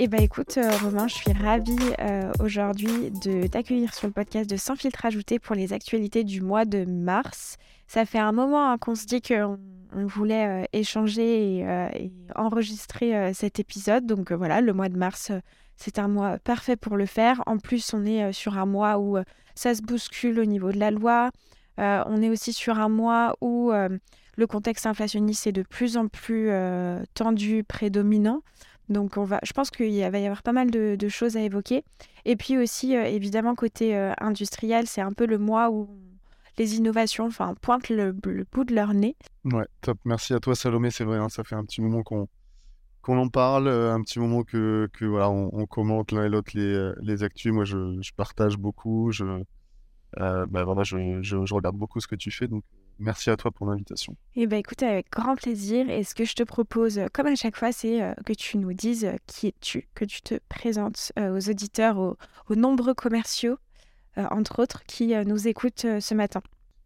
Eh ben écoute, euh, Romain, je suis ravie euh, aujourd'hui de t'accueillir sur le podcast de Sans filtre ajouté pour les actualités du mois de mars. Ça fait un moment hein, qu'on se dit qu'on on voulait euh, échanger et enregistrer cet épisode. Donc voilà, le mois de mars, c'est un mois parfait pour le faire. En plus, on est sur un mois où ça se bouscule au niveau de la loi. on est aussi sur un mois où le contexte inflationniste est de plus en plus tendu, prédominant. Donc, on va, je pense qu'il va y avoir pas mal de, choses à évoquer. Et puis aussi, euh, évidemment, côté euh, industriel, c'est un peu le mois où les innovations pointent le, bout de leur nez. Ouais, top. Merci à toi, Salomé. C'est vrai, hein, ça fait un petit moment qu'on en parle, euh, un petit moment que, que voilà, on, commente l'un et l'autre les, les actus. Moi, je, je partage beaucoup. Je, bah, voilà, je, je, je, regarde beaucoup ce que tu fais. Donc, Merci à toi pour l'invitation. Eh bien, écoute, avec grand plaisir. Et ce que je te propose, comme à chaque fois, c'est euh, que tu nous dises euh, qui es-tu, que tu te présentes euh, aux auditeurs, aux, nombreux commerciaux, entre autres, qui nous écoutent ce matin.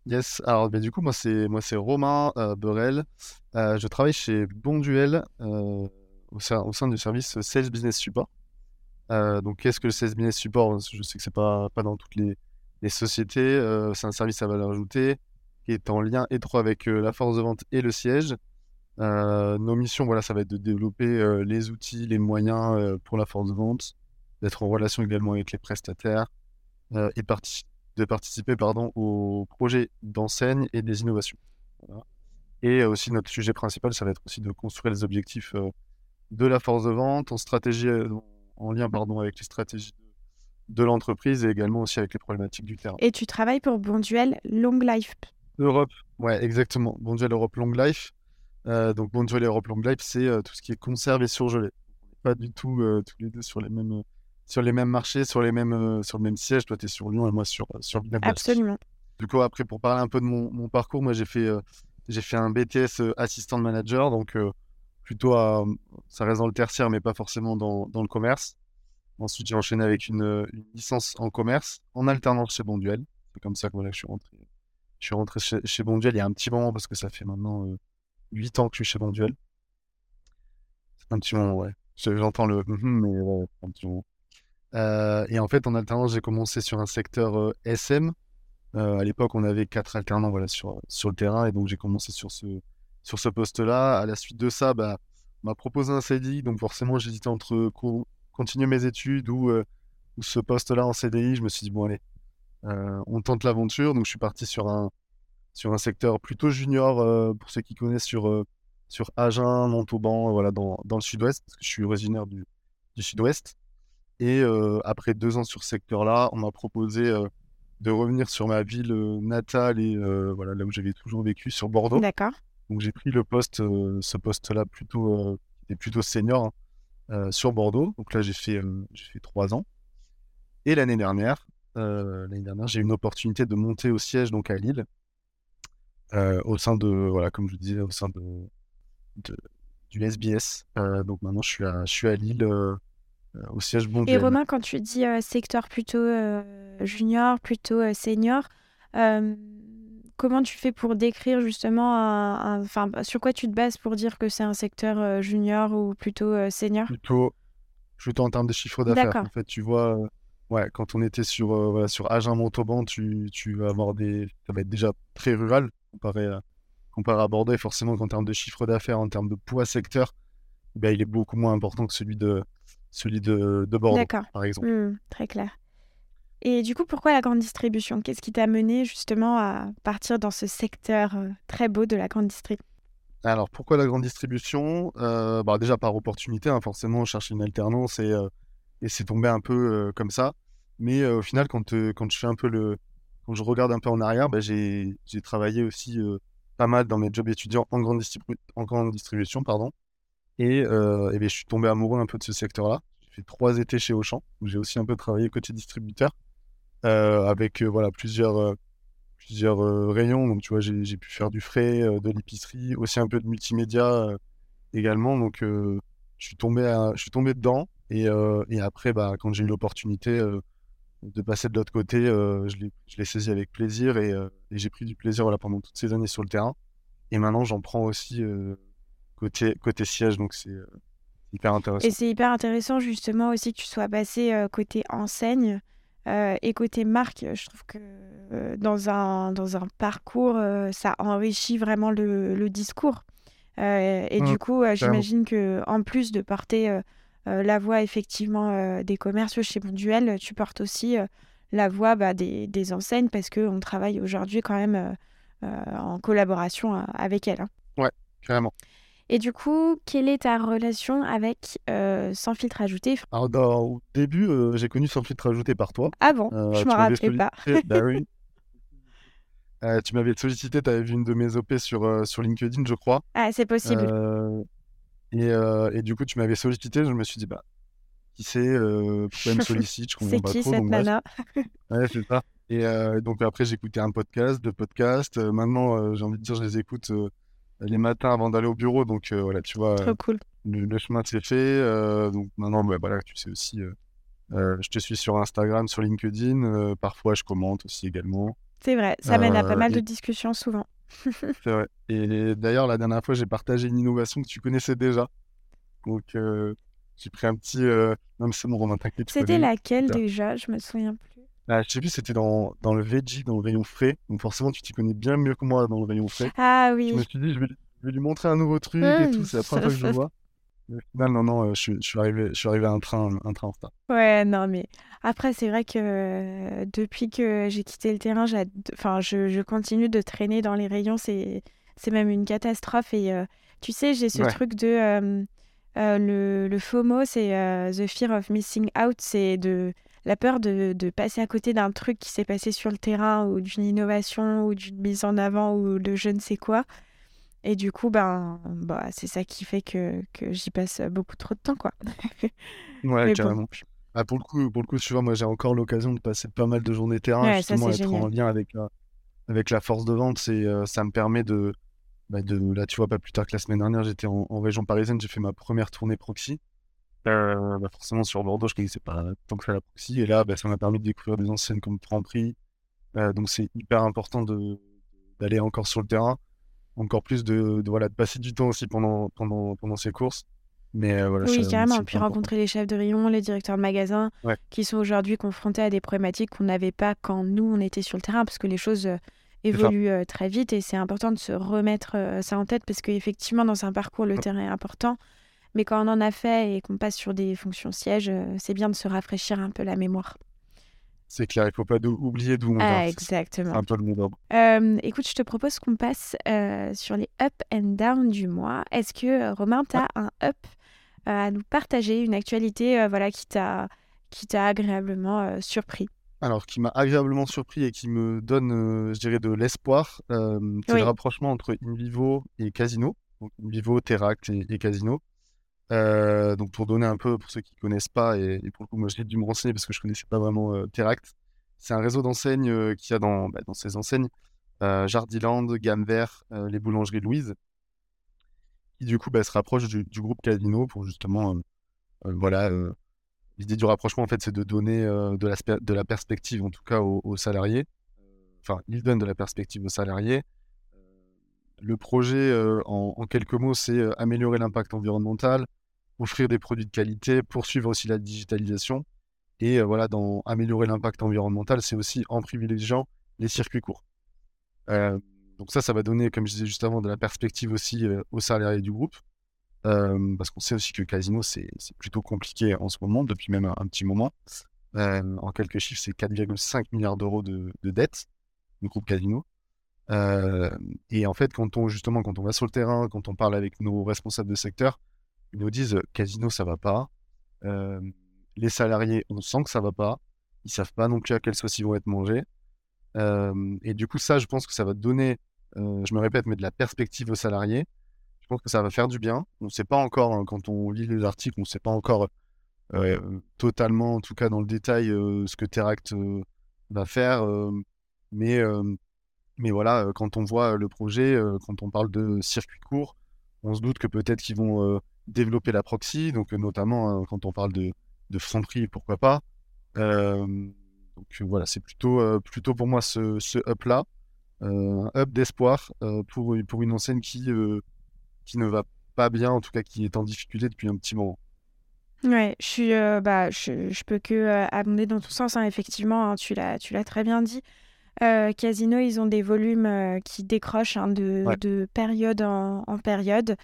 Yes, alors ben, du coup, moi c'est moi c'est Romain Borel. je travaille chez Bonduel au, sein, au sein du service Sales Business Support. donc, qu'est-ce que le Sales Business Support? Je sais que c'est pas pas dans toutes les, les sociétés. c'est un service à valeur ajoutée qui est en lien étroit avec euh, la force de vente et le siège. Euh, nos missions, voilà, ça va être de développer euh, les outils, les moyens pour la force de vente, d'être en relation également avec les prestataires et de participer pardon, aux projets d'enseigne et des innovations. Et aussi, notre sujet principal, ça va être aussi de construire les objectifs de la force de vente en stratégie, en lien pardon, avec les stratégies de l'entreprise et également aussi avec les problématiques du terrain. Et tu travailles pour Bonduel Long Life Europe, ouais, exactement. Bonduel Europe Long Life. Euh, donc Bonduel Europe Long Life, c'est euh, tout ce qui est conserve et surgelé. Pas du tout euh, tous les deux sur les mêmes sur les mêmes marchés, sur les mêmes sur le même siège. Toi, tu es sur Lyon et moi sur sur Absolument. Du coup, après, pour parler un peu de mon, mon parcours, moi j'ai fait j'ai fait un BTS assistant manager, donc plutôt à, ça reste dans le tertiaire, mais pas forcément dans, dans le commerce. Ensuite, j'ai enchaîné avec une, une, licence en commerce, en alternance chez Bonduel. C'est comme ça que voilà, je suis rentré je suis rentré chez, Bonduel il y a un petit moment parce que ça fait maintenant 8 ans que je suis chez Bonduel. Un petit moment, ouais. J'entends le mais ouais, un petit moment. et en fait, en alternance, j'ai commencé sur un secteur SM. à l'époque, on avait quatre alternants sur, le terrain et donc j'ai commencé sur ce, poste-là. À la suite de ça, bah, on m'a proposé un CDI, donc forcément, j'hésitais entre continuer mes études ou, ce poste-là en CDI. Je me suis dit, bon, allez, euh, on tente l'aventure, donc je suis parti sur un, sur un secteur plutôt junior, euh, pour ceux qui connaissent, sur, euh, sur Agen, Montauban, voilà, dans, dans le sud-ouest, parce que je suis originaire du, du sud-ouest. Et après deux ans sur ce secteur-là, on m'a proposé de revenir sur ma ville natale et voilà, là où j'avais toujours vécu, sur Bordeaux. D'accord. Donc j'ai pris le poste, ce poste-là plutôt, était plutôt senior hein, sur Bordeaux. Donc là j'ai fait, j'ai fait trois ans. Et l'année dernière, euh, l'année dernière, j'ai eu une opportunité de monter au siège donc à Lille, euh, au sein de, voilà, comme je disais, au sein de, du SBS. Euh, donc maintenant, je suis à, je suis à Lille, au siège Et Romain, quand tu dis secteur plutôt junior, plutôt senior, comment tu fais pour décrire justement, enfin, sur quoi tu te bases pour dire que c'est un secteur junior ou plutôt senior? Plutôt, plutôt en termes de chiffre d'affaires. En fait, tu vois, Ouais, quand on était sur, euh, voilà, sur Agen-Montauban, tu, tu vas avoir des. Ça va être déjà très rural comparé à, comparé à Bordeaux. Et forcément, en termes de chiffre d'affaires, en termes de poids secteur, ben, il est beaucoup moins important que celui de, celui de, de Bordeaux, par exemple. Mmh, très clair. Et du coup, pourquoi la grande distribution? Qu'est-ce qui t'a mené justement à partir dans ce secteur euh, très beau de la grande distribution Alors, pourquoi la grande distribution? Euh, bah, Déjà par opportunité, hein, forcément, on cherche une alternance et, et c'est tombé un peu comme ça. Mais au final, quand, quand je fais un peu le, quand je regarde un peu en arrière, bah, j'ai travaillé aussi pas mal dans mes jobs étudiants en grande, en grande distribution, pardon. Et, et ben, je suis tombé amoureux un peu de ce secteur-là. J'ai fait trois étés chez Auchan, où j'ai aussi un peu travaillé côté distributeur, avec voilà plusieurs plusieurs rayons. Donc, tu vois, j'ai pu faire du frais, de l'épicerie, aussi un peu de multimédia également. Donc, je suis tombé je suis tombé dedans. Et, et après, bah, quand j'ai eu l'opportunité de passer de l'autre côté, euh, je l'ai saisi avec plaisir et, euh, et j'ai pris du plaisir voilà, pendant toutes ces années sur le terrain. Et maintenant, j'en prends aussi euh, côté, côté siège, donc c'est hyper intéressant. Et c'est hyper intéressant justement aussi que tu sois passé euh, côté enseigne euh, et côté marque. Je trouve que euh, dans, un, dans un parcours, ça enrichit vraiment le, le discours. et Mmh, du coup, j'imagine que en plus de porter la voix effectivement des commerces chez Monduel, tu portes aussi la voix bah, des, des, enseignes parce qu'on travaille aujourd'hui quand même en collaboration avec elles. Hein. Ouais, carrément. Et du coup, quelle est ta relation avec euh, Sans filtre ajouté? Alors, dans, au début, euh, j'ai connu Sans filtre ajouté par toi. Ah bon? Euh, Je m'en rappelais pas. bah oui. Euh, tu m'avais sollicité, tu avais vu une de mes OP sur, euh, sur LinkedIn, je crois. Ah, c'est possible. Euh, et, euh, et du coup, tu m'avais sollicité, je me suis dit, bah, qui c'est euh, Pourquoi elle me sollicite Je comprends C'est pas qui trop. cette donc, bref. nana? Ouais, c'est ça. Et euh, donc après, écouté un podcast, deux podcasts. Euh, maintenant, j'ai envie de dire, je les écoute les matins avant d'aller au bureau. Donc voilà, tu vois, Trop cool. le, le chemin s'est fait. donc maintenant, bah, voilà, tu sais aussi, je te suis sur Instagram, sur LinkedIn. parfois, je commente aussi également. C'est vrai, ça mène à pas mal de discussions souvent. C'est vrai. Et d'ailleurs, la dernière fois, j'ai partagé une innovation que tu connaissais déjà. Donc, euh, j'ai pris un petit. euh, Non, mais c'est bon, Romain, t'inquiète. C'était laquelle déjà? Je me souviens plus. Ah, je sais plus, c'était dans, dans le veggie, dans le rayon frais. Donc, forcément, tu t'y connais bien mieux que moi dans le rayon frais. Ah Je oui. me suis dit, je vais, lui- je vais lui montrer un nouveau truc et tout. Mmh. C'est la première fois que je le vois. Final, non, non, euh, je, suis- je suis arrivé, je suis arrivé à un train, un train en retard. Ouais, non, mais après, c'est vrai que euh, depuis que j'ai quitté le terrain, enfin, je, je continue de traîner dans les rayons. C'est, même une catastrophe. Et euh, tu sais, j'ai ce Ouais. truc de. euh, euh, le, le FOMO, c'est euh, The Fear of Missing Out. C'est de la peur de, de passer à côté d'un truc qui s'est passé sur le terrain ou d'une innovation ou d'une mise en avant ou de je ne sais quoi. Et du coup, ben, bah, c'est ça qui fait que, que j'y passe beaucoup trop de temps, quoi. Ouais, Mais bon. carrément. Ah, pour le coup, pour le coup, tu vois, moi, j'ai encore l'occasion de passer pas mal de journées terrain, Ouais, ça, justement, c'est être en lien avec la, avec la force de vente. C'est, euh, ça me permet de, bah, de. Là, tu vois, pas plus tard que la semaine dernière, j'étais en, en région parisienne, j'ai fait ma première tournée proxy. Euh, bah, forcément, sur Bordeaux, je connaissais pas tant que ça la proxy. Et là, bah, ça m'a permis de découvrir des anciennes comme Franprix. Euh, donc, c'est hyper important de, d'aller encore sur le terrain. Encore plus de, de, voilà, de passer du temps aussi pendant, pendant, pendant ces courses. Mais euh, voilà, Oui, carrément. Puis rencontrer les chefs de rayon, les directeurs de magasins, Ouais. qui sont aujourd'hui confrontés à des problématiques qu'on n'avait pas quand nous, on était sur le terrain, parce que les choses euh, évoluent euh, très vite et c'est important de se remettre euh, ça en tête, parce qu'effectivement, dans un parcours, le terrain est important. Mais quand on en a fait et qu'on passe sur des fonctions sièges, c'est bien de se rafraîchir un peu la mémoire. C'est clair, il faut pas oublier d'où on Ah, vient. Exactement. un peu le d'ordre. Euh, écoute, je te propose qu'on passe euh, sur les up and down du mois. Est-ce que, euh, Romain, tu as un up euh, à nous partager, une actualité voilà, qui t'a qui t'a agréablement surpris? Alors, qui m'a agréablement surpris et qui me donne, je dirais, de l'espoir, c'est Oui. le rapprochement entre InVivo et Casino. Donc, InVivo, Teract et, et Casino. Euh, donc, pour donner un peu, pour ceux qui connaissent pas, et, pour le coup, moi, j'ai dû me renseigner parce que je connaissais pas vraiment euh, Teract. C'est un réseau d'enseignes euh, qu'il y a dans, bah, dans ces enseignes euh, Jardiland, Gamme Vert, les boulangeries Louise, qui du coup bah, se rapprochent du, groupe Casino pour justement, voilà, L'idée du rapprochement, en fait, c'est de donner de, la, de la perspective, en tout cas, aux, salariés. Enfin, ils donnent de la perspective aux salariés. Le projet, en, quelques mots, c'est améliorer l'impact environnemental, offrir des produits de qualité, poursuivre aussi la digitalisation. Et euh, voilà, dans améliorer l'impact environnemental, c'est aussi en privilégiant les circuits courts. Euh, donc ça, ça va donner, comme je disais juste avant, de la perspective aussi euh, aux salariés du groupe. Parce qu'on sait aussi que Casino, c'est plutôt compliqué en ce moment, depuis même un, petit moment. En quelques chiffres, c'est 4,5 milliards d'euros de, de dette, le groupe Casino. Et en fait, quand on, justement, quand on va sur le terrain, quand on parle avec nos responsables de secteur, ils nous disent Casino, ça va pas. Les salariés, on sent que ça va pas. Ils savent pas non plus à quelle sauce ils vont être mangés. Et du coup, ça, je pense que ça va donner, je me répète, mais de la perspective aux salariés. Je pense que ça va faire du bien. On ne sait pas encore, hein, quand on lit les articles, on ne sait pas encore totalement, en tout cas dans le détail, ce que Teract va faire. mais, mais voilà, quand on voit le projet, quand on parle de circuit court, on se doute que peut-être qu'ils vont développer la proxy, donc euh, notamment euh, quand on parle de, de Franprix, pourquoi pas. Donc euh, voilà, c'est plutôt, euh, plutôt pour moi ce, ce up-là, un up d'espoir pour, pour une enseigne qui, qui ne va pas bien, en tout cas qui est en difficulté depuis un petit moment. Ouais, je suis, bah, je, je peux que abonder dans tout sens. hein, effectivement, hein, tu l'as, tu l'as très bien dit. Casino, ils ont des volumes qui décrochent hein, de, Ouais. de période en, en période,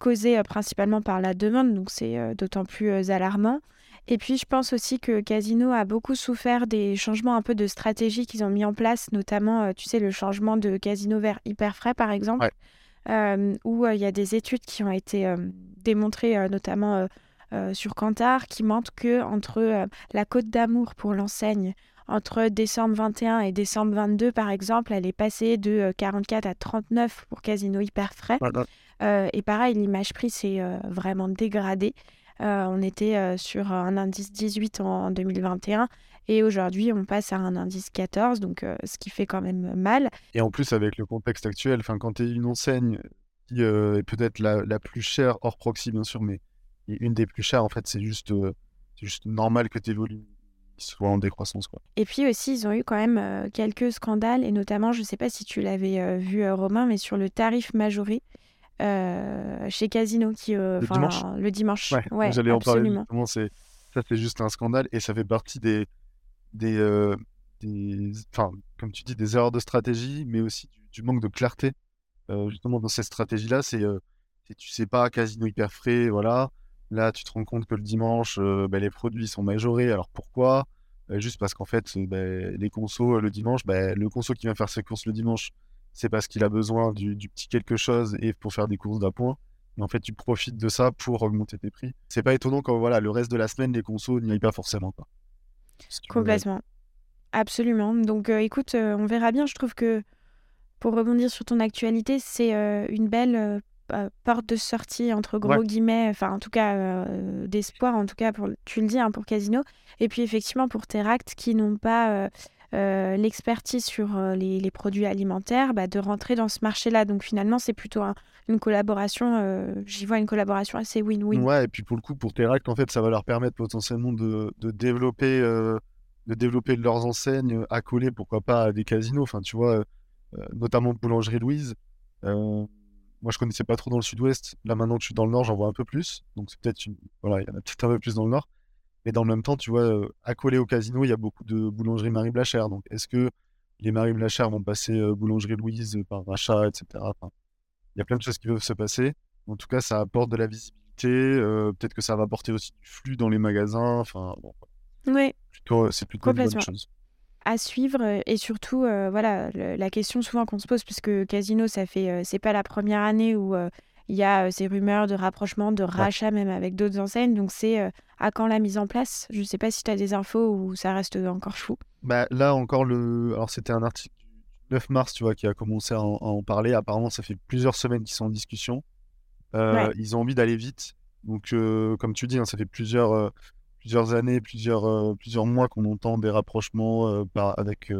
euh, causés principalement par la demande, donc c'est d'autant plus alarmant. Et puis, je pense aussi que Casino a beaucoup souffert des changements un peu de stratégie qu'ils ont mis en place, notamment, tu sais, le changement de Casino vers hyper frais, par exemple, Ouais. euh, où il y a des études qui ont été euh, démontrées, euh, notamment euh, euh, sur Kantar, qui montrent que entre euh, la Côte d'Amour pour l'enseigne, entre décembre 21 et décembre 22, par exemple, elle est passée de euh, 44 à 39 pour Casino hyper frais. Voilà. Euh, et pareil, l'image prix s'est euh, vraiment dégradée. Euh, on était sur un indice 18 en 2021 et aujourd'hui on passe à un indice 14, donc euh, ce qui fait quand même mal. Et en plus, avec le contexte actuel, quand tu es une enseigne qui euh, est peut-être la, la plus chère, hors proxy bien sûr, mais une des plus chères, en fait, c'est juste, euh, juste normal que tes volumes soient en décroissance. Quoi. Et puis aussi, ils ont eu quand même quelques scandales, et notamment, je ne sais pas si tu l'avais vu, Romain, mais sur le tarif majoré chez Casino, qui, euh, Le dimanche? le dimanche. Ouais, Ouais, j'allais en parler. C'est, ça, c'est juste un scandale et ça fait partie des, des, euh, des, comme tu dis, des erreurs de stratégie, mais aussi du, du manque de clarté. Euh, justement, dans cette stratégie-là, c'est, euh, tu sais pas, casino hyper frais, voilà. Là, tu te rends compte que le dimanche, euh, bah, les produits sont majorés. Alors pourquoi? Euh, juste parce qu'en fait, euh, bah, les consos euh, le dimanche, bah, le conso qui vient faire ses courses le dimanche, c'est parce qu'il a besoin du, du petit quelque chose et pour faire des courses d'appoint. Et en fait, tu profites de ça pour augmenter tes prix. C'est pas étonnant quand voilà, le reste de la semaine, les consos n'y aillent pas forcément. Si veux, Complètement. Absolument. Donc, euh, écoute, euh, on verra bien. Je trouve que pour rebondir sur ton actualité, c'est euh, une belle porte de sortie, entre Ouais, gros guillemets, enfin, en tout cas, d'espoir, en tout cas, pour, tu le dis, hein, pour Casino. Et puis, effectivement, pour Teract, qui n'ont pas l'expertise sur euh, les, produits alimentaires, bah, de rentrer dans ce marché-là. Donc, finalement, c'est plutôt un- une collaboration, euh, j'y vois une collaboration assez win-win. ouais, et puis pour le coup, pour Teract, en fait, ça va leur permettre potentiellement de, développer, euh, de développer leurs enseignes accolées, pourquoi pas, à des casinos. Enfin, tu vois, euh, notamment Boulangerie Louise. Euh, moi, je connaissais pas trop dans le sud-ouest. Là, maintenant que je suis dans le nord, j'en vois un peu plus. Donc, c'est peut-être voilà, il y en a peut-être un peu plus dans le nord. Mais dans le même temps, tu vois, euh, accolé au casino, il y a beaucoup de boulangeries Marie Blachère. Donc, est-ce que les Marie Blachère vont passer euh, Boulangerie Louise euh, par rachat, etc. Enfin, il y a plein de choses qui peuvent se passer. En tout cas, ça apporte de la visibilité. euh, peut-être que ça va apporter aussi du flux dans les magasins. Enfin, bon, Oui, c'est plutôt une bonne chose. à suivre et surtout euh, voilà le- la question souvent qu'on se pose puisque Casino ça fait euh, c'est pas la première année où euh, il y a euh, ces rumeurs de rapprochement de Ouais. rachat même avec d'autres enseignes donc c'est euh, à quand la mise en place? Je sais pas si tu as des infos ou ça reste encore flou Bah, là encore, le... alors c'était un article du 9 mars, tu vois, qui a commencé à en, à en parler. Apparemment, ça fait plusieurs semaines qu'ils sont en discussion. Euh, ouais ils ont envie d'aller vite. Donc, euh, comme tu dis, hein, ça fait plusieurs, euh, plusieurs années, plusieurs, plusieurs mois qu'on entend des rapprochements par, avec,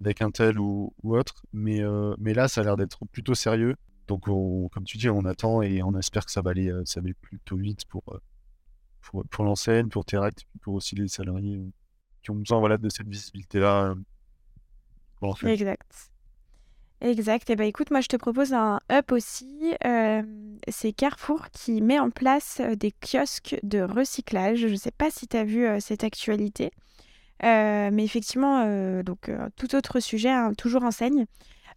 avec un tel ou, ou autre. Mais, mais là, ça a l'air d'être plutôt sérieux. Donc, on- comme tu dis, on attend et on espère que ça va aller, euh, ça va plutôt vite pour, euh, pour, pour l'enseigne, pour Teract, pour aussi les salariés euh, qui ont besoin voilà, de cette visibilité-là. exact Exact. Et ben écoute, moi je te propose un up aussi. C'est Carrefour qui met en place des kiosques de recyclage. Je ne sais pas si tu as vu cette actualité. Mais effectivement, donc tout autre sujet, hein, toujours enseigne.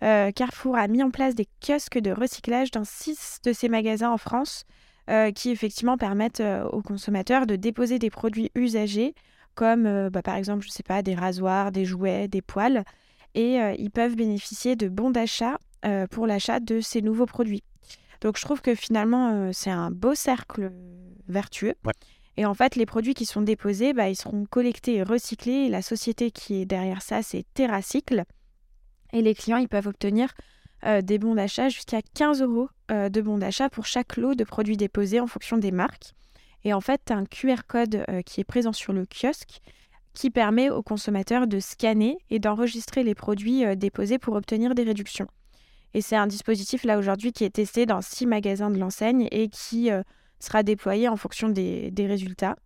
Euh, Carrefour a mis en place des kiosques de recyclage dans six de ses magasins en France euh, qui effectivement permettent euh, aux consommateurs de déposer des produits usagés comme bah, par exemple, je sais pas, des rasoirs, des jouets, des poils et ils peuvent bénéficier de bons d'achat pour l'achat de ces nouveaux produits. Donc je trouve que finalement c'est un beau cercle vertueux. Ouais. Et en fait, les produits qui sont déposés, bah, ils seront collectés et recyclés. Et la société qui est derrière ça, c'est TerraCycle. Et les clients, ils peuvent obtenir euh, des bons d'achat jusqu'à 15 euros euh, de bons d'achat pour chaque lot de produits déposés en fonction des marques. Et en fait, tu as un QR code euh, qui est présent sur le kiosque qui permet aux consommateurs de scanner et d'enregistrer les produits déposés pour obtenir des réductions. Et c'est un dispositif là aujourd'hui qui est testé dans six magasins de l'enseigne et qui sera déployé en fonction des, résultats.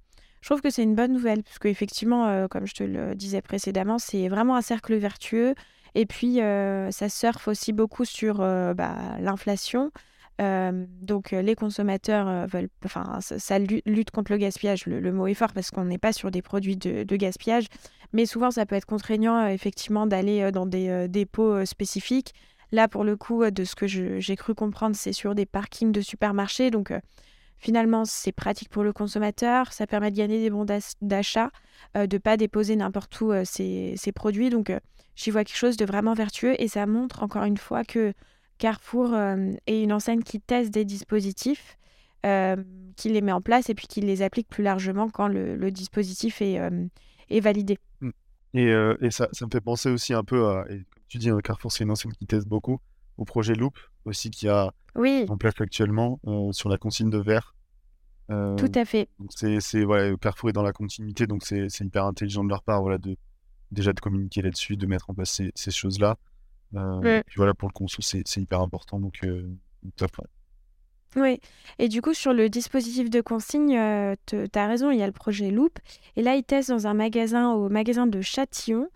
Je trouve que c'est une bonne nouvelle, parce qu'effectivement, comme je te le disais précédemment, c'est vraiment un cercle vertueux. Et puis, euh, ça surfe aussi beaucoup sur euh, bah, l'inflation. donc les consommateurs veulent, enfin ça, lutte contre le gaspillage. Le, mot est fort parce qu'on n'est pas sur des produits de, gaspillage, mais souvent ça peut être contraignant effectivement d'aller dans des dépôts spécifiques. Là pour le coup, de ce que j'ai cru comprendre, c'est sur des parkings de supermarchés, donc finalement c'est pratique pour le consommateur, ça permet de gagner des bons d'achat, de ne pas déposer n'importe où ces, produits, donc j'y vois quelque chose de vraiment vertueux et ça montre encore une fois que Carrefour euh, est une enseigne qui teste des dispositifs, euh, qui les met en place et puis qui les applique plus largement quand le, dispositif est, euh, validé. Mmh. Et, ça, me fait penser aussi un peu à, tu dis, hein, Carrefour, c'est une enseigne qui teste beaucoup, au projet Loop aussi qui a oui. en place actuellement sur la consigne de verre. Tout à fait. C'est, voilà, Carrefour est dans la continuité, donc c'est, hyper intelligent de leur part voilà, de, déjà de communiquer là-dessus, de mettre en place ces, ces choses-là. Euh, puis voilà, pour le conso, c'est hyper important, donc euh, top. Oui, et du coup, sur le dispositif de consigne, euh, tu as raison, il y a le projet Loop. Et là, ils testent dans un magasin, au magasin de Châtillon,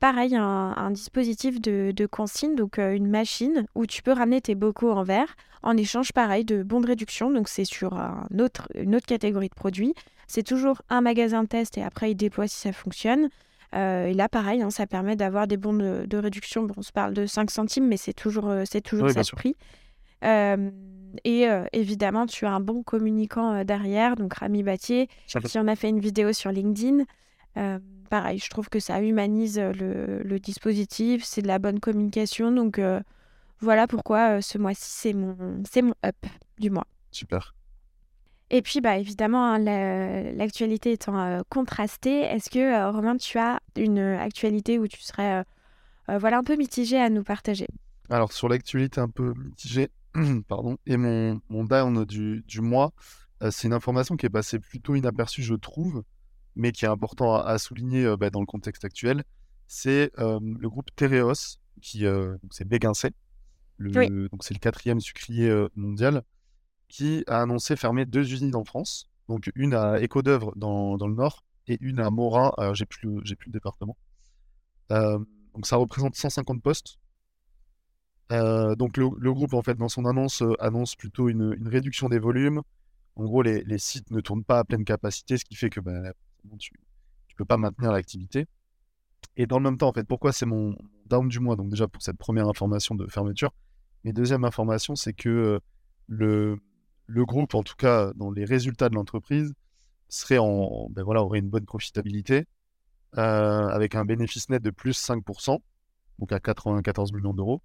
pareil, un, dispositif de, de, consigne, donc une machine où tu peux ramener tes bocaux en verre en échange, pareil, de bons de réduction. Donc, c'est sur un autre, une autre catégorie de produits. C'est toujours un magasin de test et après, ils déploient si ça fonctionne. Euh, et là, pareil, hein, ça permet d'avoir des bons de, réduction. Bon, on se parle de 5 centimes, mais c'est toujours, euh, c'est toujours ça le prix. Euh, et évidemment, tu as un bon communicant derrière, donc Rami Battier, qui en a fait une vidéo sur LinkedIn. Pareil, je trouve que ça humanise le, le dispositif, c'est de la bonne communication. Donc voilà pourquoi ce mois-ci, c'est mon, c'est mon up du mois. Super. Et puis, bah, évidemment, hein, l'actualité étant euh, contrastée, est-ce que, euh, Romain, tu as une actualité où tu serais euh, voilà, un peu mitigé à nous partager? Alors, sur l'actualité un peu mitigée, pardon, et mon, mon down du, du mois, c'est une information qui est passée plutôt inaperçue, je trouve, mais qui est important à, souligner bah, dans le contexte actuel. C'est le groupe Tereos, qui c'est Béguincé, donc c'est le quatrième sucrier mondial qui a annoncé fermer deux usines en France. Donc une à Éco d'œuvre dans, dans, le nord et une à Morin, j'ai plus, j'ai plus le département. Euh, donc ça représente 150 postes. Euh, donc le, le, groupe, en fait, dans son annonce, euh, annonce plutôt une, une, réduction des volumes. En gros, les, les, sites ne tournent pas à pleine capacité, ce qui fait que bah, tu ne peux pas maintenir l'activité. Et dans le même temps, en fait, pourquoi c'est mon down du mois? Donc déjà pour cette première information de fermeture. Mais deuxième information, c'est que le, le groupe, en tout cas dans les résultats de l'entreprise, serait en, ben voilà, aurait une bonne profitabilité, euh, avec un bénéfice net de plus 5%, donc à 94 millions d'euros.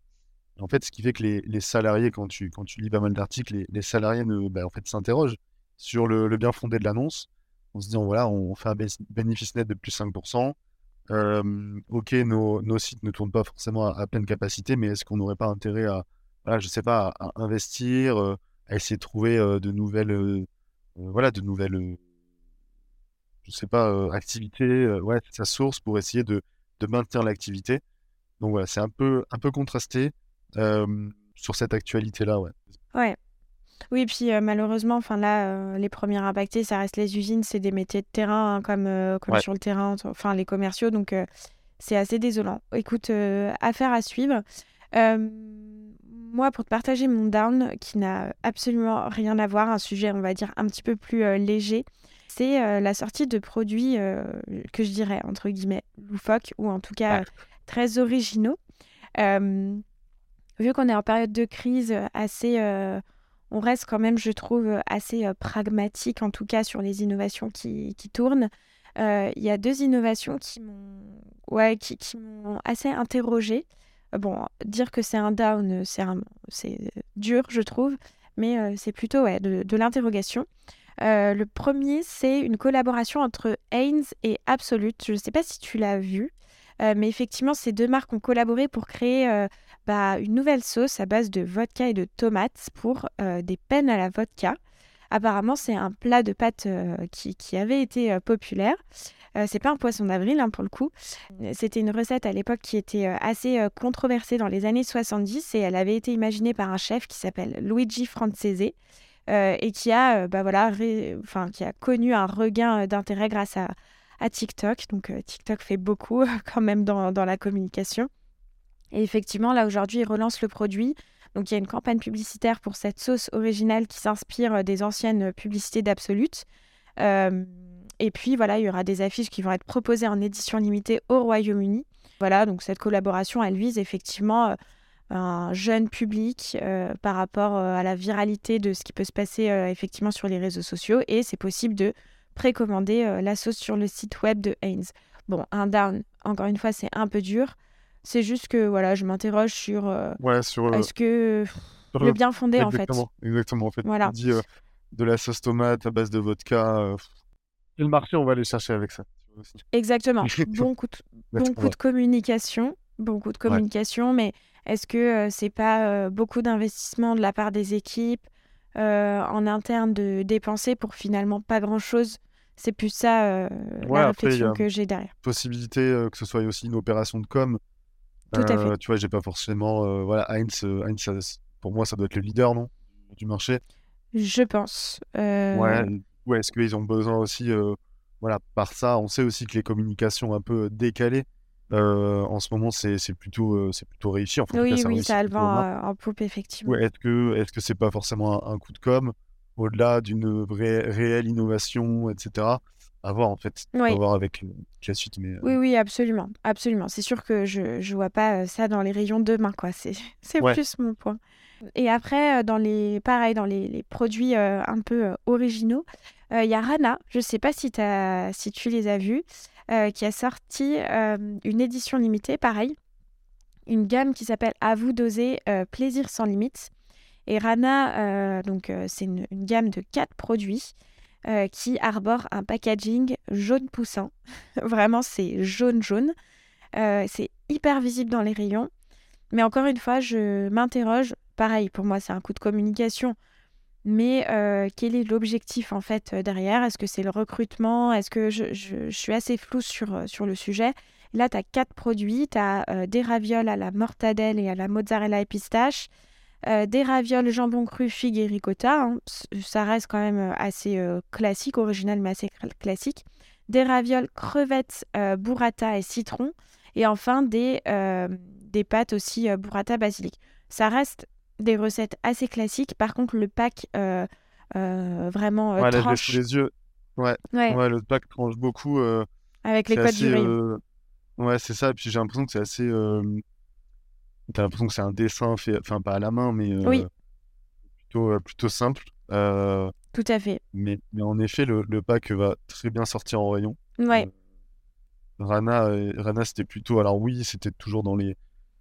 En fait, ce qui fait que les, salariés, quand tu, quand tu lis pas mal d'articles, les, salariés ne, ben, en fait, s'interrogent sur le, bien fondé de l'annonce, en se disant, voilà, on fait un bénéfice net de plus 5%. Euh, ok, nos, sites ne tournent pas forcément à, pleine capacité, mais est-ce qu'on n'aurait pas intérêt à, voilà, investir euh, à essayer de trouver de nouvelles, voilà, de nouvelles, je sais pas, activités, ouais, sa source pour essayer de, maintenir l'activité. Donc voilà, c'est un peu, un peu contrasté sur cette actualité-là. Ouais. Oui, puis malheureusement, enfin là, les premiers impactés, ça reste les usines, c'est des métiers de terrain, hein, comme, comme sur le terrain, enfin les commerciaux, donc c'est assez désolant. Écoute, affaire à suivre moi, pour te partager mon down, qui n'a absolument rien à voir, un sujet, on va dire, un petit peu plus euh, léger, c'est euh, la sortie de produits euh, que je dirais, entre guillemets, loufoques, ou en tout cas très originaux. vu qu'on est en période de crise assez... on reste quand même, je trouve, assez pragmatique, en tout cas, sur les innovations qui, qui tournent. Il y a deux innovations qui m'ont ouais, qui, assez interrogée. Euh, bon, dire que c'est un down, c'est dur, je trouve, mais euh, c'est plutôt ouais, de, l'interrogation. Euh, le premier, c'est une collaboration entre Heinz et Absolute. Je ne sais pas si tu l'as vu, mais effectivement, ces deux marques ont collaboré pour créer bah, une nouvelle sauce à base de vodka et de tomates pour des peines à la vodka. Apparemment, c'est un plat de pâtes qui, qui, avait été populaire. Euh, c'est pas un poisson d'avril hein, pour le coup. C'était une recette à l'époque qui était euh, assez euh, controversée dans les années 70 et elle avait été imaginée par un chef qui s'appelle Luigi Francese. et qui a, bah voilà, enfin, qui a connu un regain d'intérêt grâce à, à, TikTok. Donc TikTok fait beaucoup quand même dans, dans, la communication. Et effectivement, là aujourd'hui, il relance le produit. Donc il y a une campagne publicitaire pour cette sauce originale qui s'inspire des anciennes publicités d'Absolute. et puis voilà, il y aura des affiches qui vont être proposées en édition limitée au Royaume-Uni. Voilà, donc cette collaboration, elle vise effectivement un jeune public par rapport à la viralité de ce qui peut se passer effectivement sur les réseaux sociaux. Et c'est possible de précommander la sauce sur le site web de Haynes. Bon, un down, encore une fois, c'est un peu dur. C'est juste que voilà, je m'interroge sur, euh, ouais, sur est-ce que le, bien fondé en fait? Exactement, en fait. Voilà. On dit euh, de la sauce tomate à base de vodka. Euh, et le marché, on va aller chercher avec ça. Exactement. bon coup de, bon coup de communication, bon coup de communication, mais est-ce que c'est pas beaucoup d'investissement de la part des équipes en interne de dépenser pour finalement pas grand-chose? C'est plus ça la réflexion que j'ai derrière. Possibilité que ce soit aussi une opération de com tout à fait. Tu vois, j'ai pas forcément. Euh, voilà, Heinz, euh, Heinz pour moi, ça doit être le leader, non Du marché. Je pense. Euh, ouais, ouais est-ce qu'ils ont besoin aussi. voilà, par ça, on sait aussi que les communications un peu décalées. en ce moment, c'est plutôt, c'est plutôt réussi. Enfin, oui, ça oui, ça le vend en poupe, effectivement. Ouais, est-ce que est-ce que c'est pas forcément un, coup de com au-delà d'une vraie réelle innovation, etc à voir en fait. À voir avec la suite. Mais, Oui, oui, absolument. Absolument. C'est sûr que je ne vois pas ça dans les rayons de demain. quoi. C'est plus mon point. Et après, dans les, pareil, dans les, les produits un peu originaux, il y a Rana, je ne sais pas si, as, si tu les as vus, qui a sorti une édition limitée, pareil, une gamme qui s'appelle À vous d'oser, plaisir sans limite. Et Rana, donc c'est une, une, gamme de quatre produits euh, qui arbore un packaging jaune poussant. Vraiment, c'est jaune-jaune. Euh, c'est hyper visible dans les rayons. Mais encore une fois, je m'interroge. Pareil, pour moi, c'est un coup de communication. Mais euh, quel est l'objectif en fait derrière? Est-ce que c'est le recrutement? Est-ce que je, je, suis assez floue sur, sur le sujet? Là, tu as quatre produits. Tu as des ravioles à la mortadelle et à la mozzarella et pistache. Euh, des ravioles jambon cru, figue et ricotta. Hein. Ça reste quand même euh, assez euh, classique, original, mais assez classique. Des ravioles crevettes, burrata et citron. Et enfin, des, des pâtes aussi burrata basilic. Ça reste des recettes assez classiques. Par contre, le pack vraiment ouais, tranche... les yeux. Ouais. ouais. le pack tranche beaucoup. Avec les codes du rayon. Ouais, c'est ça. Et puis j'ai l'impression que c'est assez T'as l'impression que c'est un dessin fait, enfin pas à la main, mais oui. plutôt, plutôt simple. Tout à fait. Mais, mais en effet, le, le, pack va très bien sortir en rayon. Ouais. Rana, Rana c'était plutôt. Alors oui, c'était toujours dans les,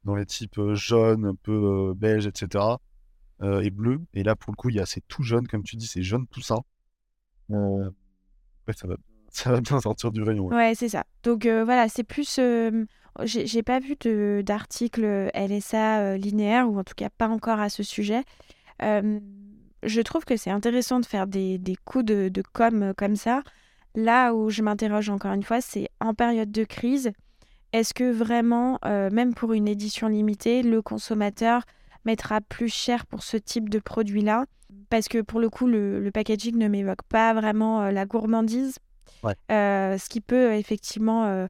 dans les types jaunes, un peu beige, etc. et bleu. Et là, pour le coup, il y a c'est tout jaune, comme tu dis, c'est jaune tout ça. Ouais, ça va, ça va bien sortir du rayon. Ouais, c'est ça. Donc voilà, c'est plus j'ai pas vu d'article LSA euh, linéaire, ou en tout cas pas encore à ce sujet. je trouve que c'est intéressant de faire des, des coups de, de, com euh, comme ça. Là où je m'interroge encore une fois, c'est en période de crise, est-ce que vraiment, euh, même pour une édition limitée, le consommateur mettra plus cher pour ce type de produit-là? Parce que pour le coup, le, le packaging ne m'évoque pas vraiment la gourmandise. ce qui peut effectivement euh,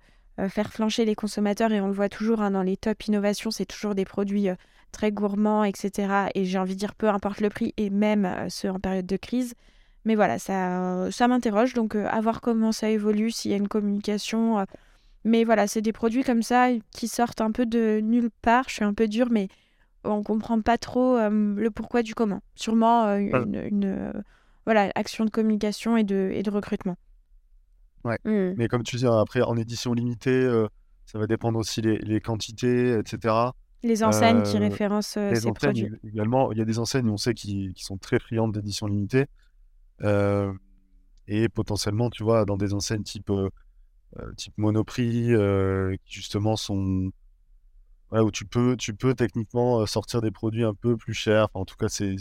faire flancher les consommateurs et on le voit toujours hein, dans les top innovations, c'est toujours des produits euh, très gourmands, etc. Et j'ai envie de dire peu importe le prix et même euh, ceux en période de crise. Mais voilà, ça, ça m'interroge. Donc, à voir comment ça évolue, s'il y a une communication. mais voilà, c'est des produits comme ça qui sortent un peu de nulle part. Je suis un peu dure, mais on comprend pas trop le pourquoi du comment. Sûrement une, voilà, action de communication et de, et de recrutement. Ouais. Mmh. Mais comme tu dis, après, en édition limitée, euh, ça va dépendre aussi les, les quantités, etc. Les enseignes qui euh, référencent euh, ces produits. Également, il y a des enseignes, on sait, qui, qui sont très friandes d'édition limitée. et potentiellement, tu vois, dans des enseignes type, type Monoprix, qui justement sont. Ouais, où tu peux, tu peux techniquement sortir des produits un peu plus chers. Enfin, en tout cas, c'est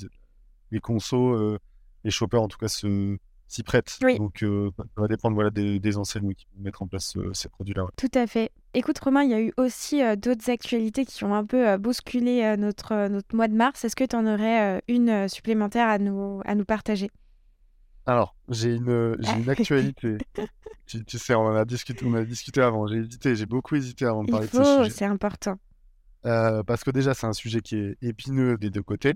les consos, les shoppers, en tout cas, se s'y prête. Donc, euh, ça va dépendre voilà, des, des enseignes qui vont mettre en place euh, ces produits-là. Tout à fait. Écoute, Romain, il y a eu aussi euh, d'autres actualités qui ont un peu bousculé notre, notre mois de mars. Est-ce que tu en aurais une supplémentaire à nous, à nous partager? Alors, j'ai une, une actualité. tu, sais, on en a discuté, on a discuté avant. J'ai hésité, j'ai beaucoup hésité avant de parler de ce sujet. C'est important. parce que déjà, c'est un sujet qui est épineux des deux côtés.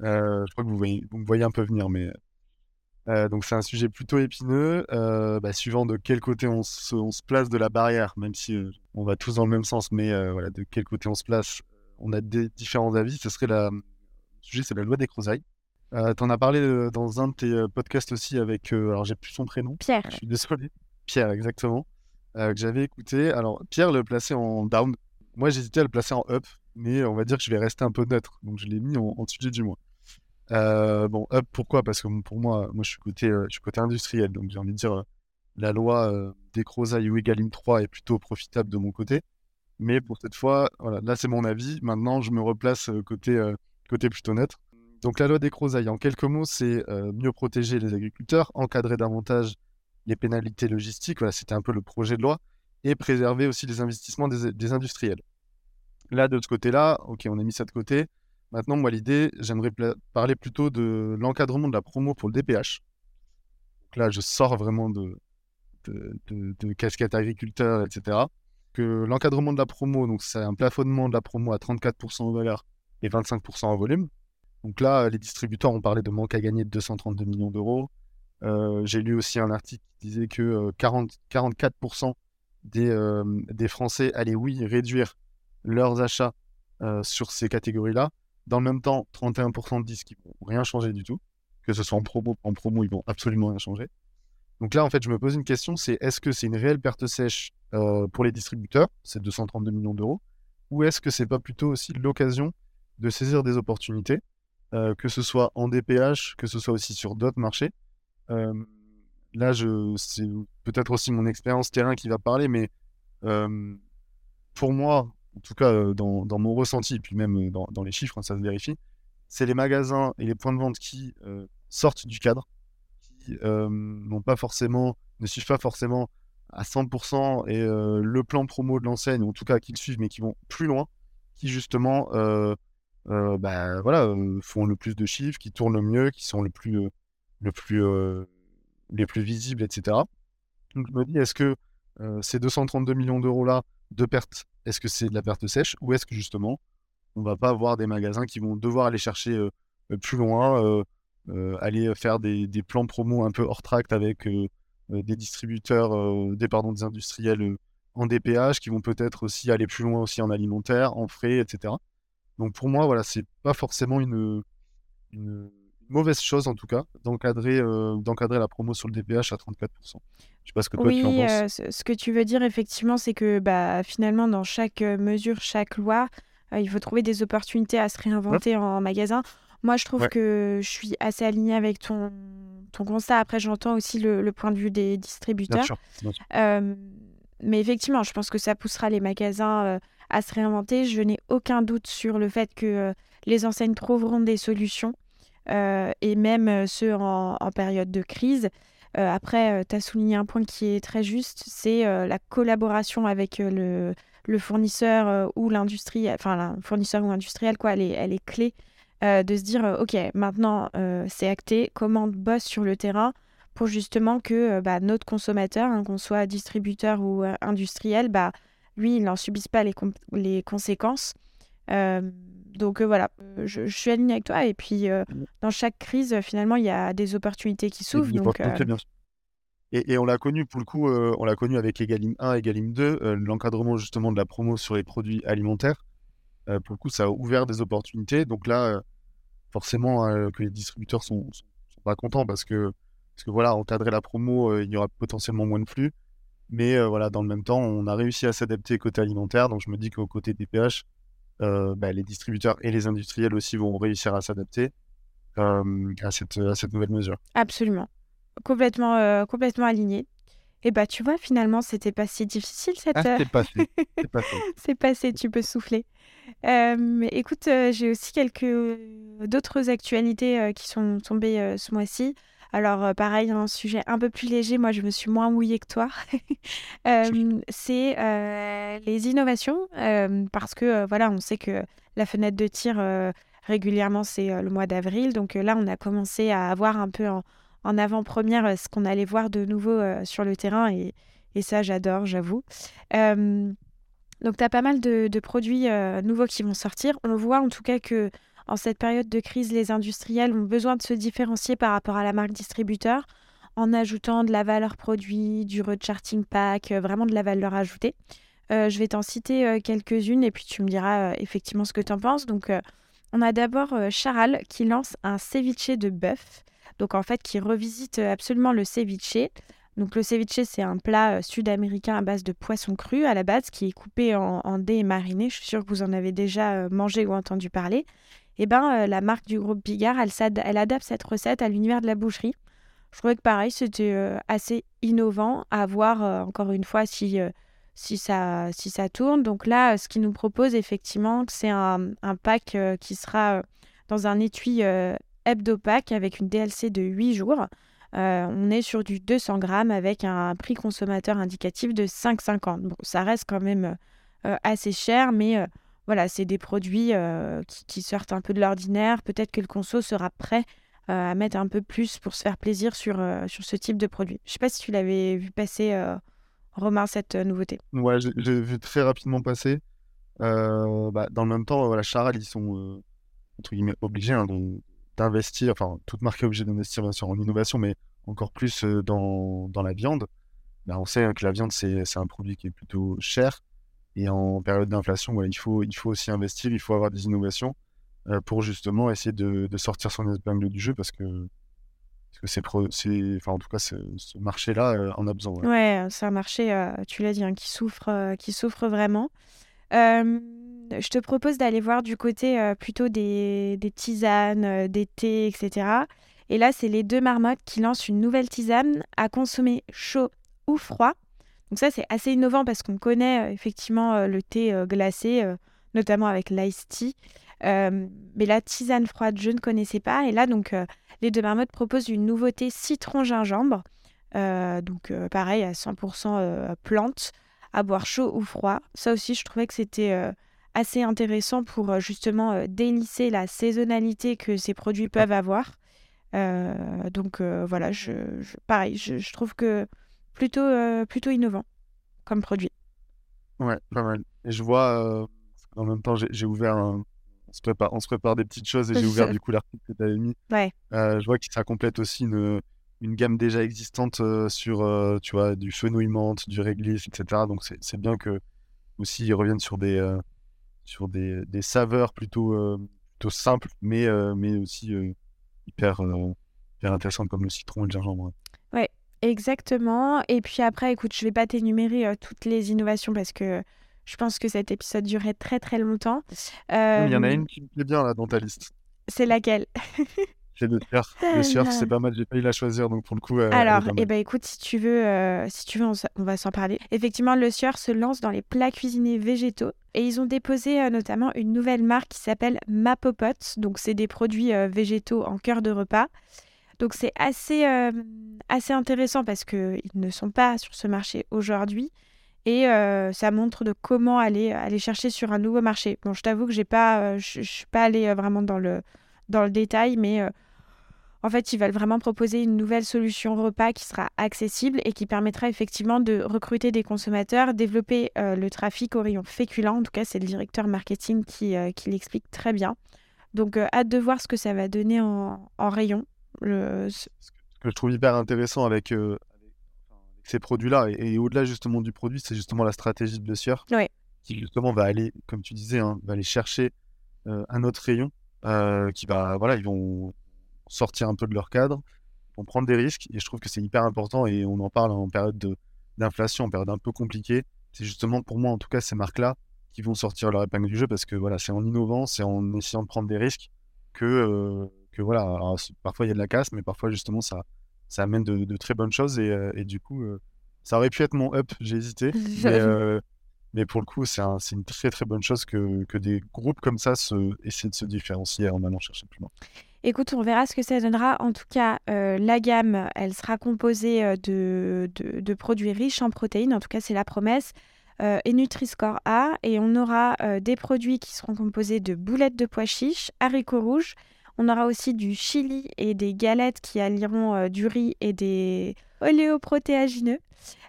je crois que vous, voyez, vous me voyez un peu venir, mais donc c'est un sujet plutôt épineux, bah, suivant de quel côté on se, on se, place de la barrière, même si on va tous dans le même sens, mais voilà, de quel côté on se place, on a des différents avis. Ce serait la, le sujet, c'est la loi des crozailles. Euh, tu en as parlé dans un de tes podcasts aussi avec, alors j'ai plus son prénom. Pierre. Je suis désolé. Pierre, exactement. que j'avais écouté. Alors Pierre le plaçait en down. Moi j'hésitais à le placer en up, mais on va dire que je vais rester un peu neutre. Donc je l'ai mis en, en sujet du mois. Euh, bon, pourquoi? Parce que pour moi, moi je suis côté, euh, je suis côté industriel, donc j'ai envie de dire, euh, la loi des Crozailles ou Egalim 3 est plutôt profitable de mon côté. Mais pour cette fois, voilà, là c'est mon avis. Maintenant, je me replace côté, côté plutôt neutre. Donc la loi des Crozailles, en quelques mots, c'est mieux protéger les agriculteurs, encadrer davantage les pénalités logistiques, voilà, c'était un peu le projet de loi, et préserver aussi les investissements des, des industriels. Là, de ce côté-là, ok, on a mis ça de côté. Maintenant, moi, l'idée, j'aimerais parler plutôt de l'encadrement de la promo pour le DPH. Donc là, je sors vraiment de, de, casquette agriculteur, etc. Que l'encadrement de la promo, donc c'est un plafonnement de la promo à 34% en valeur et 25% en volume. Donc là, les distributeurs ont parlé de manque à gagner de 232 millions d'euros. Euh, j'ai lu aussi un article qui disait que 40, euh, 44% des, euh, des Français allaient, oui, réduire leurs achats sur ces catégories-là. Dans le même temps, 31% disent qu'ils vont rien changer du tout, que ce soit en promo, en promo, ils vont absolument rien changer. Donc là, en fait, je me pose une question, c'est est-ce que c'est une réelle perte sèche euh, pour les distributeurs, ces 232 millions d'euros, ou est-ce que c'est pas plutôt aussi l'occasion de saisir des opportunités, euh, que ce soit en DPH, que ce soit aussi sur d'autres marchés? Euh, là, c'est peut-être aussi mon expérience terrain qui va parler, mais pour moi, en tout cas euh, dans, mon ressenti, et puis même euh, dans, les chiffres, hein, ça se vérifie, c'est les magasins et les points de vente qui euh, sortent du cadre, qui n'ont pas forcément, ne suivent pas forcément à 100% et le plan promo de l'enseigne, ou en tout cas qui le suivent, mais qui vont plus loin, qui justement bah, voilà, font le plus de chiffres, qui tournent le mieux, qui sont plus, les plus visibles, etc. Donc je me dis, est-ce que ces 232 millions d'euros-là de pertes est-ce que c'est de la perte sèche ou est-ce que justement, on va pas avoir des magasins qui vont devoir aller chercher plus loin, aller faire des, plans promo un peu hors tract avec des distributeurs, des, pardon, des industriels en DPH qui vont peut-être aussi aller plus loin aussi en alimentaire, en frais, etc. Donc pour moi, voilà, c'est pas forcément une mauvaise chose en tout cas d'encadrer d'encadrer la promo sur le DPH à 34%. Je sais pas ce que toi tu en penses. Euh, ce que tu veux dire effectivement, c'est que bah, finalement, dans chaque euh, mesure, chaque loi, euh, il faut trouver des opportunités à se réinventer en magasin. Moi, je trouve que je suis assez alignée avec ton, ton constat. Après, j'entends aussi le, point de vue des distributeurs. mais effectivement, je pense que ça poussera les magasins à se réinventer. Je n'ai aucun doute sur le fait que les enseignes trouveront des solutions, et même ceux en, période de crise. Euh, après, euh, tu as souligné un point qui est très juste, c'est euh, la collaboration avec le, fournisseur ou l'industrie, enfin, le fournisseur ou industriel, quoi, elle est, clé de se dire, OK, maintenant, c'est acté, commande bosse sur le terrain pour justement que bah, notre consommateur, hein, qu'on soit distributeur ou industriel, bah, lui, il n'en subisse pas les conséquences. Donc voilà, je, suis alignée avec toi. Et puis, mmh. dans chaque crise, finalement, il y a des opportunités qui s'ouvrent. Donc, et, et, on l'a connu, pour le coup, on l'a connu avec Egalim 1, Egalim 2, l'encadrement justement de la promo sur les produits alimentaires. pour le coup, ça a ouvert des opportunités. Donc là, forcément, que les distributeurs sont, sont, pas contents parce que, parce que voilà, encadrer la promo, il y aura potentiellement moins de flux. Mais voilà, dans le même temps, on a réussi à s'adapter côté alimentaire. Donc je me dis qu'au côté DPH, euh, bah, les distributeurs et les industriels aussi vont réussir à s'adapter euh, à, cette, à cette nouvelle mesure. Absolument. Complètement, euh, complètement aligné. Et bah tu vois, finalement, c'était pas si difficile cette... Ah, c'est passé. C'est passé. c'est passé, tu peux souffler. écoute, j'ai aussi quelques d'autres actualités qui sont tombées ce mois-ci. Alors, euh, pareil, un sujet un peu plus léger, moi je me suis moins mouillée que toi. c'est euh, les innovations, parce que voilà, on sait que la fenêtre de tir régulièrement c'est le mois d'avril. Donc là, on a commencé à avoir un peu en, avant-première ce qu'on allait voir de nouveau sur le terrain et, ça, j'adore, j'avoue. Donc, tu as pas mal de, produits nouveaux qui vont sortir. On voit en tout cas que en cette période de crise, les industriels ont besoin de se différencier par rapport à la marque distributeur en ajoutant de la valeur produit, du recharting pack, vraiment de la valeur ajoutée. je vais t'en citer quelques-unes et puis tu me diras effectivement ce que tu en penses. Donc, on a d'abord Charal qui lance un ceviche de bœuf, donc en fait qui revisite absolument le ceviche. Donc le ceviche c'est un plat sud-américain à base de poisson cru à la base qui est coupé en, dés et mariné. Je suis sûre que vous en avez déjà mangé ou entendu parler. Eh ben la marque du groupe Bigard, elle, elle adapte cette recette à l'univers de la boucherie. Je trouvais que pareil, c'était assez innovant à voir encore une fois si ça, tourne. Donc là, ce qu'il nous propose, effectivement, c'est un, pack euh, qui sera euh, dans un étui euh, hebdo-pack avec une DLC de 8 jours. on est sur du 200 grammes avec un prix consommateur indicatif de 5,50. Bon, ça reste quand même assez cher, mais voilà, c'est des produits qui, qui, sortent un peu de l'ordinaire. Peut-être que le conso sera prêt à mettre un peu plus pour se faire plaisir sur, sur ce type de produit. Je ne sais pas si tu l'avais vu passer Romain, cette euh, nouveauté Ouais, j'ai vu très rapidement passer. Euh, bah, dans le même temps, voilà, Charal, ils sont euh, obligés hein, d'investir, enfin, toute marque est obligée d'investir bien sûr en innovation, mais encore plus dans, la viande. Bah, on sait que la viande, c'est un produit qui est plutôt cher. Et en période d'inflation, il, faut, aussi investir, il faut avoir des innovations pour justement essayer de, sortir son épingle du jeu parce que parce que c'est, en tout cas, ce marché-là euh, en a besoin. Ouais, c'est un marché, euh, tu l'as dit, hein, qui souffre, euh, qui souffre vraiment. je te propose d'aller voir du côté plutôt des tisanes, des thés, etc. Et là, c'est les deux marmottes qui lancent une nouvelle tisane à consommer chaud ou froid. Donc ça, c'est assez innovant parce qu'on connaît effectivement le thé glacé, notamment avec l'ice tea. mais la tisane froide, je ne connaissais pas. Et là, donc, les deux marmottes proposent une nouveauté citron-gingembre. Euh, donc euh, pareil, à 100% euh, plante, à boire chaud ou froid. Ça aussi, je trouvais que c'était assez intéressant pour justement délisser la saisonnalité que ces produits peuvent avoir. donc voilà, je, pareil, je, trouve que plutôt, plutôt innovant comme produit. Ouais, pas mal. Et je vois, en même temps, j'ai ouvert un, on se prépare, on se prépare des petites choses et j'ai ouvert du coup l'article que tu avais mis. Ouais. Euh, je vois que ça complète aussi une, une gamme déjà existante euh, sur euh, tu vois, du fenouil menthe, du réglisse, etc. Donc c'est bien que aussi ils reviennent sur des, sur des, des, saveurs plutôt, plutôt simples, mais, mais aussi hyper, hyper intéressantes comme le citron et le gingembre. Ouais, exactement. Et puis après, écoute, je vais pas t'énumérer toutes les innovations parce que je pense que cet épisode durait très très longtemps. Il y en a une qui me plaît bien là dans ta liste. C'est laquelle? C'est le surf. Le surf, c'est pas mal. J'ai pas eu la choisir, donc pour le coup. Alors, eh ben, écoute, si tu veux, euh, si tu veux, on, va s'en parler. Effectivement, le surf se lance dans les plats cuisinés végétaux et ils ont déposé euh, notamment une nouvelle marque qui s'appelle Mapopot. Donc, c'est des produits euh, végétaux en cœur de repas. Donc, c'est assez, assez intéressant parce qu'ils ne sont pas sur ce marché aujourd'hui. Et euh, ça montre de comment aller, aller chercher sur un nouveau marché. Bon, je t'avoue que euh, je ne suis pas allée euh, vraiment dans le, dans le détail, mais en fait, ils veulent vraiment proposer une nouvelle solution repas qui sera accessible et qui permettra effectivement de recruter des consommateurs, développer le trafic au rayon féculent. En tout cas, c'est le directeur marketing qui, qui l'explique très bien. Donc, hâte de voir ce que ça va donner en rayon. Ce que je trouve hyper intéressant avec, ces produits-là. Et, au-delà justement du produit, c'est justement la stratégie de Blessieur qui justement va aller, comme tu disais, hein, va aller chercher euh, un autre rayon euh, qui va, voilà, ils vont sortir un peu de leur cadre, vont prendre des risques. Et je trouve que c'est hyper important et on en parle en période d'inflation, en période un peu compliquée. C'est justement pour moi, en tout cas, ces marques-là qui vont sortir leur épingle du jeu parce que voilà, c'est en innovant, c'est en essayant de prendre des risques que, euh, que voilà, parfois il y a de la casse, mais parfois justement ça, ça amène de, très bonnes choses et, euh, du coup, euh, ça aurait pu être mon up, j'ai hésité. Euh, mais, pour le coup, c'est une très très bonne chose que, que, des groupes comme ça se, essaient de se différencier en allant chercher plus loin. Écoute, on verra ce que ça donnera. En tout cas, la gamme, elle sera composée de, de, produits riches en protéines. En tout cas, c'est la promesse. et Nutri-Score A. Et on aura des produits qui seront composés de boulettes de pois chiches, haricots rouges, on aura aussi du chili et des galettes qui allieront euh, du riz et des oléoprotéagineux.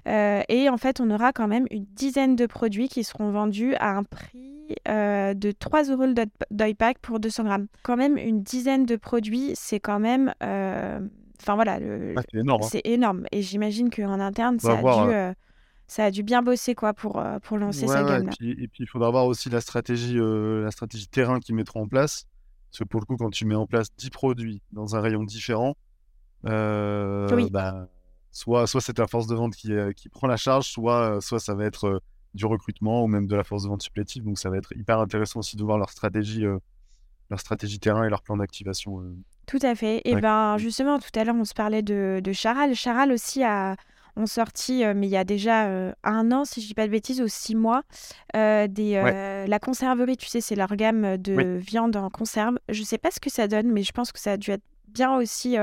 et en fait, on aura quand même une dizaine de produits qui seront vendus à un prix de 3 euros le dye pack pour 200 grammes. Quand même, une dizaine de produits, c'est quand même. Enfin voilà, ah, c'est énorme. Hein. C'est énorme. Et j'imagine qu'en interne, ça a dû hein ça a dû bien bosser quoi pour, euh, pour lancer sa gamme. et, puis, il faudra voir aussi la stratégie, euh, la stratégie terrain qu'ils mettront en place. Parce que pour le coup, quand tu mets en place 10 produits dans un rayon différent, euh, bah, soit, soit c'est ta force de vente qui, qui prend la charge, soit, soit ça va être du recrutement ou même de la force de vente supplétive. Donc ça va être hyper intéressant aussi de voir leur stratégie, leur stratégie terrain et leur plan d'activation. Tout à fait. Et ben justement, tout à l'heure, on se parlait de, de Charal. Charal aussi a ont sorti, euh, mais il y a déjà euh, un an, si je dis pas de bêtises, ou six mois, euh, des, la conserverie. Tu sais, c'est leur gamme de viande en conserve. Je sais pas ce que ça donne, mais je pense que ça a dû être bien aussi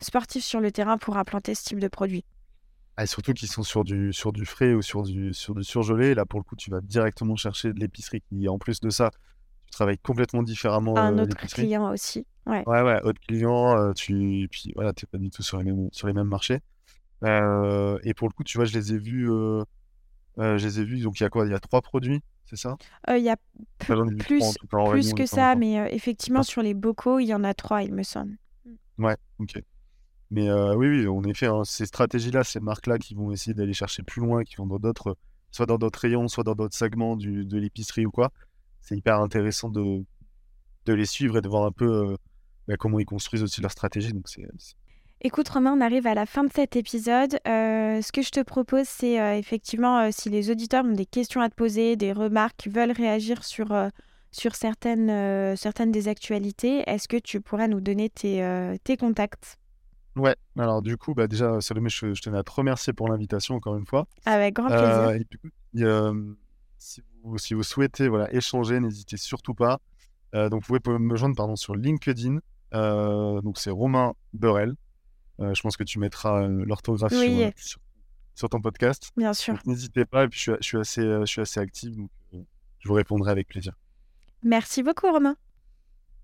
sportif sur le terrain pour implanter ce type de produit. Ah, et surtout qu'ils sont sur du, sur du frais ou sur du, sur du surgelé. Là, pour le coup, tu vas directement chercher de l'épicerie qui, en plus de ça, tu travailles complètement différemment. Un autre client aussi. Ouais, ouais, ouais autre client. tu, puis voilà, tu n'es pas du tout sur les mêmes, sur les mêmes marchés. Euh, et pour le coup, tu vois, je les ai vus. Euh, euh, je les ai vus. Donc, il y a quoi? Il y a trois produits, c'est ça? Il y a plus, plus que ça, mais effectivement, sur les bocaux, il y en a trois, il me semble. Ouais, ok. Mais oui, oui, en effet, hein, ces stratégies-là, ces marques-là qui vont essayer d'aller chercher plus loin, qui vont dans d'autres, soit dans d'autres rayons, soit dans d'autres segments du, de l'épicerie ou quoi, c'est hyper intéressant de, de les suivre et de voir un peu bah, comment ils construisent aussi leur stratégie. Donc, c'est Écoute Romain, on arrive à la fin de cet épisode. Euh, ce que je te propose, c'est euh, effectivement, euh, si les auditeurs ont des questions à te poser, des remarques, veulent réagir sur, sur certaines, certaines des actualités, est-ce que tu pourrais nous donner tes, tes contacts? Ouais, alors du coup, bah déjà, Salomé, je, je tenais à te remercier pour l'invitation encore une fois. Avec grand plaisir. si, vous, si vous souhaitez voilà, échanger, n'hésitez surtout pas. donc vous pouvez me joindre pardon, sur LinkedIn. donc c'est Romain Burel. Euh, je pense que tu mettras euh, l'orthographe euh, sur, ton podcast. Bien sûr. N'hésitez pas, et puis je suis, assez, je suis assez actif, donc je vous répondrai avec plaisir. Merci beaucoup, Romain.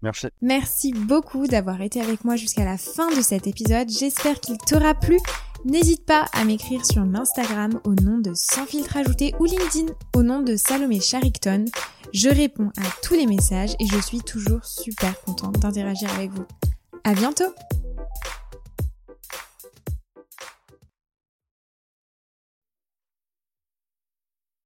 Merci. Merci beaucoup d'avoir été avec moi jusqu'à la fin de cet épisode. J'espère qu'il t'aura plu. N'hésite pas à m'écrire sur Instagram au nom de Sans filtre ajouté ou LinkedIn au nom de Salomé Charicton. Je réponds à tous les messages et je suis toujours super contente d'interagir avec vous. À bientôt!